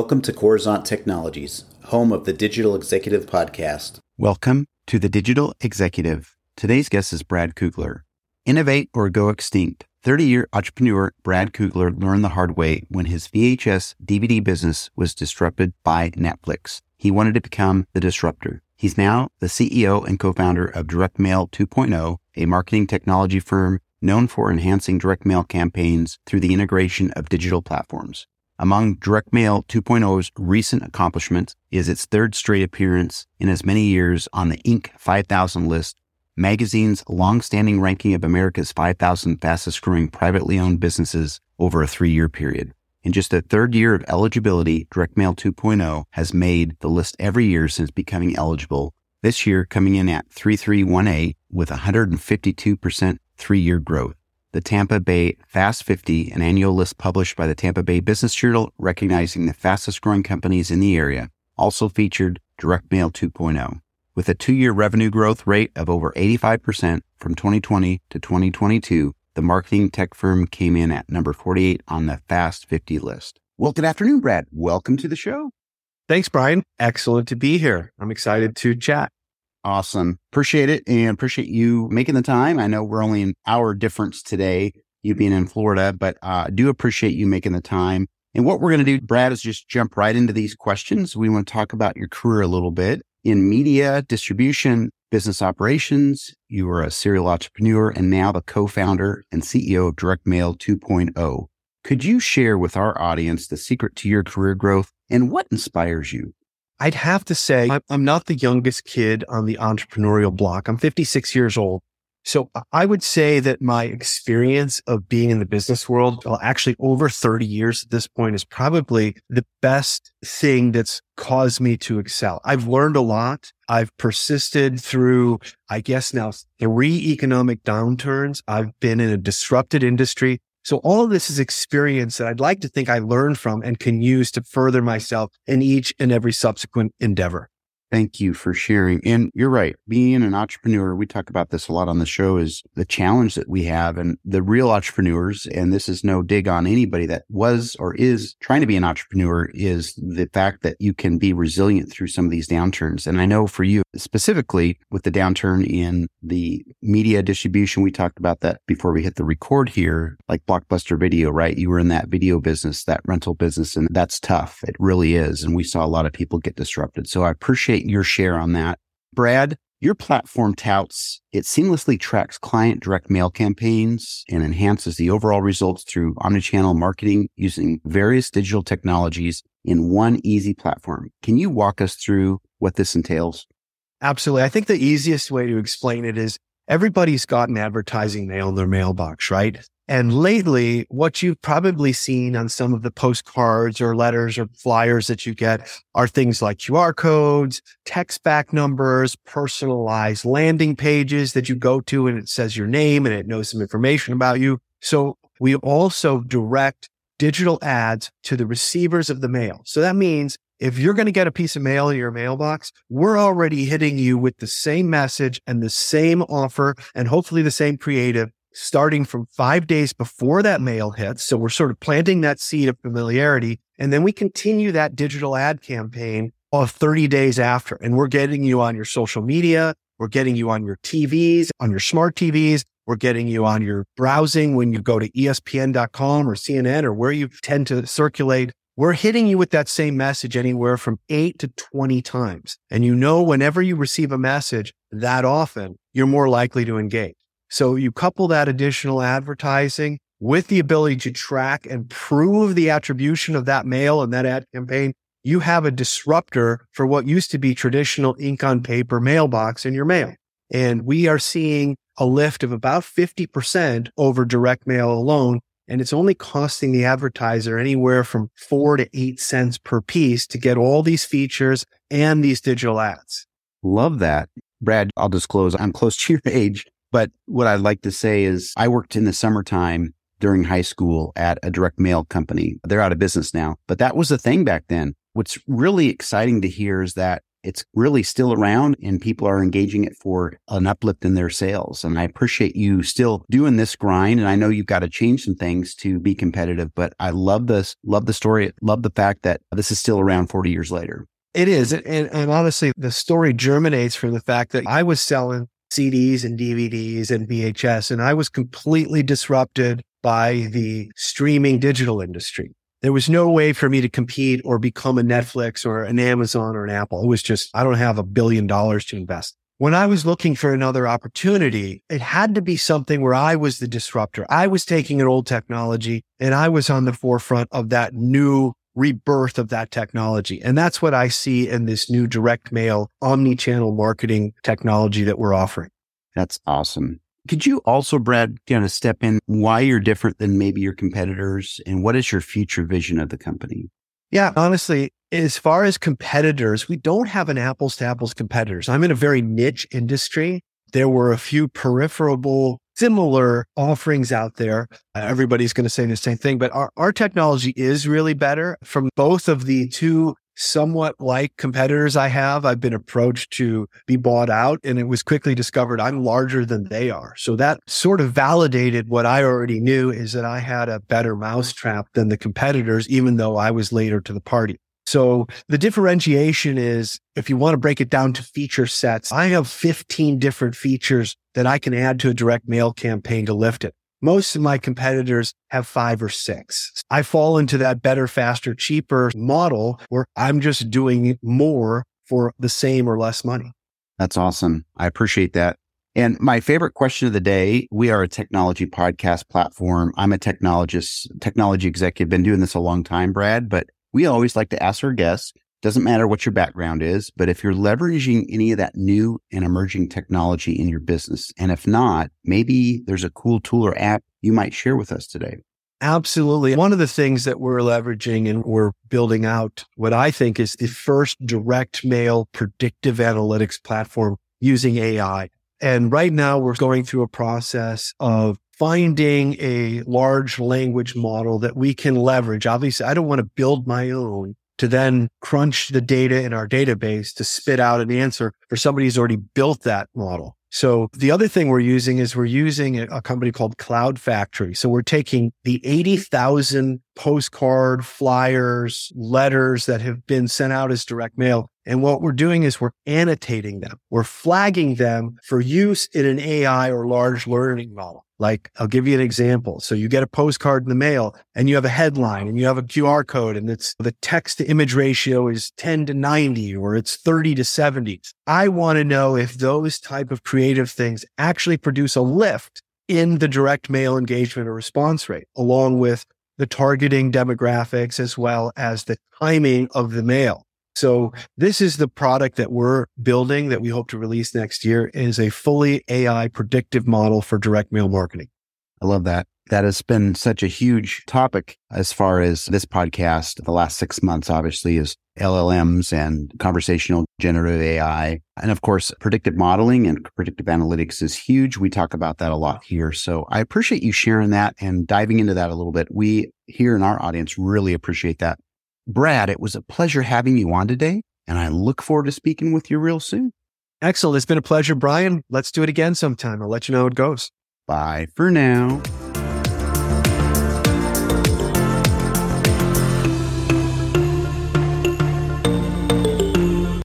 Welcome to Coruzant Technologies, home of the Digital Executive Podcast. Welcome to the Digital Executive. Today's guest is Brad Kugler. Innovate or go extinct. 30 year entrepreneur Brad Kugler learned the hard way when his VHS DVD business was disrupted by Netflix. He wanted to become the disruptor. He's now the CEO and co founder of Direct Mail 2.0, a marketing technology firm known for enhancing direct mail campaigns through the integration of digital platforms. Among Direct Mail 2.0's recent accomplishments is its third straight appearance in as many years on the Inc. 5000 list, magazine's long-standing ranking of America's 5,000 fastest growing privately owned businesses over a three-year period. In just the third year of eligibility, Direct Mail 2.0 has made the list every year since becoming eligible, this year coming in at 3318 with 152% three year growth. The Tampa Bay Fast 50, an annual list published by the Tampa Bay Business Journal recognizing the fastest growing companies in the area, also featured Direct Mail 2.0. With a two year revenue growth rate of over 85% from 2020 to 2022, the marketing tech firm came in at number 48 on the Fast 50 list. Well, good afternoon, Brad. Welcome to the show. Thanks, Brian. Excellent to be here. I'm excited to chat. Awesome. Appreciate it and appreciate you making the time. I know we're only an hour difference today, you being in Florida, but uh, I do appreciate you making the time. And what we're going to do, Brad, is just jump right into these questions. We want to talk about your career a little bit in media, distribution, business operations. You were a serial entrepreneur and now the co-founder and CEO of Direct Mail 2.0. Could you share with our audience the secret to your career growth and what inspires you? I'd have to say I'm not the youngest kid on the entrepreneurial block. I'm 56 years old. So I would say that my experience of being in the business world, well, actually over 30 years at this point is probably the best thing that's caused me to excel. I've learned a lot. I've persisted through, I guess now three economic downturns. I've been in a disrupted industry. So all of this is experience that I'd like to think I learned from and can use to further myself in each and every subsequent endeavor. Thank you for sharing. And you're right. Being an entrepreneur, we talk about this a lot on the show is the challenge that we have and the real entrepreneurs. And this is no dig on anybody that was or is trying to be an entrepreneur is the fact that you can be resilient through some of these downturns. And I know for you specifically with the downturn in the media distribution, we talked about that before we hit the record here, like Blockbuster Video, right? You were in that video business, that rental business, and that's tough. It really is. And we saw a lot of people get disrupted. So I appreciate appreciate your share on that. Brad, your platform touts it seamlessly tracks client direct mail campaigns and enhances the overall results through omnichannel marketing using various digital technologies in one easy platform. Can you walk us through what this entails? Absolutely. I think the easiest way to explain it is everybody's gotten advertising mail in their mailbox, right? And lately, what you've probably seen on some of the postcards or letters or flyers that you get are things like QR codes, text back numbers, personalized landing pages that you go to and it says your name and it knows some information about you. So we also direct digital ads to the receivers of the mail. So that means if you're going to get a piece of mail in your mailbox, we're already hitting you with the same message and the same offer and hopefully the same creative starting from five days before that mail hits. So we're sort of planting that seed of familiarity. And then we continue that digital ad campaign of 30 days after. And we're getting you on your social media. We're getting you on your TVs, on your smart TVs. We're getting you on your browsing when you go to ESPN.com or CNN or where you tend to circulate. We're hitting you with that same message anywhere from eight to 20 times. And you know, whenever you receive a message that often, you're more likely to engage. So you couple that additional advertising with the ability to track and prove the attribution of that mail and that ad campaign. You have a disruptor for what used to be traditional ink on paper mailbox in your mail. And we are seeing a lift of about 50% over direct mail alone. And it's only costing the advertiser anywhere from four to eight cents per piece to get all these features and these digital ads. Love that. Brad, I'll disclose I'm close to your age. But what I'd like to say is I worked in the summertime during high school at a direct mail company. They're out of business now, but that was the thing back then. What's really exciting to hear is that it's really still around and people are engaging it for an uplift in their sales. And I appreciate you still doing this grind. And I know you've got to change some things to be competitive, but I love this, love the story, love the fact that this is still around 40 years later. It is. And, and honestly, the story germinates from the fact that I was selling CDs and DVDs and VHS, and I was completely disrupted by the streaming digital industry. There was no way for me to compete or become a Netflix or an Amazon or an Apple. It was just, I don't have a billion dollars to invest. When I was looking for another opportunity, it had to be something where I was the disruptor. I was taking an old technology and I was on the forefront of that new rebirth of that technology. And that's what I see in this new direct mail omni-channel marketing technology that we're offering. That's awesome. Could you also, Brad, kind of step in why you're different than maybe your competitors and what is your future vision of the company? Yeah, honestly, as far as competitors, we don't have an apples to apples competitors. I'm in a very niche industry. There were a few peripheral similar offerings out there. Uh, everybody's going to say the same thing, but our, our technology is really better from both of the two somewhat like competitors I have. I've been approached to be bought out and it was quickly discovered I'm larger than they are. So that sort of validated what I already knew is that I had a better mousetrap than the competitors, even though I was later to the party. So the differentiation is if you want to break it down to feature sets, I have 15 different features that I can add to a direct mail campaign to lift it. Most of my competitors have five or six. I fall into that better, faster, cheaper model where I'm just doing more for the same or less money. That's awesome. I appreciate that. And my favorite question of the day, we are a technology podcast platform. I'm a technologist, technology executive, been doing this a long time, Brad, but we always like to ask our guests, doesn't matter what your background is, but if you're leveraging any of that new and emerging technology in your business, and if not, maybe there's a cool tool or app you might share with us today. Absolutely. One of the things that we're leveraging and we're building out what I think is the first direct mail predictive analytics platform using AI. And right now we're going through a process of finding a large language model that we can leverage. Obviously, I don't want to build my own to then crunch the data in our database to spit out an answer for somebody who's already built that model. So the other thing we're using is we're using a company called Cloud Factory. So we're taking the 80,000 postcard, flyers, letters that have been sent out as direct mail. And what we're doing is we're annotating them. We're flagging them for use in an AI or large learning model. Like I'll give you an example. So you get a postcard in the mail and you have a headline and you have a QR code and it's the text to image ratio is 10 to 90 or it's 30 to 70. I want to know if those type of creative things actually produce a lift in the direct mail engagement or response rate along with the targeting demographics as well as the timing of the mail. So this is the product that we're building that we hope to release next year is a fully AI predictive model for direct mail marketing. I love that. That has been such a huge topic as far as this podcast the last six months, obviously, is LLMs and conversational generative AI. And of course, predictive modeling and predictive analytics is huge. We talk about that a lot here. So I appreciate you sharing that and diving into that a little bit. We here in our audience really appreciate that. Brad, it was a pleasure having you on today, and I look forward to speaking with you real soon. Excellent. It's been a pleasure, Brian. Let's do it again sometime. I'll let you know how it goes. Bye for now.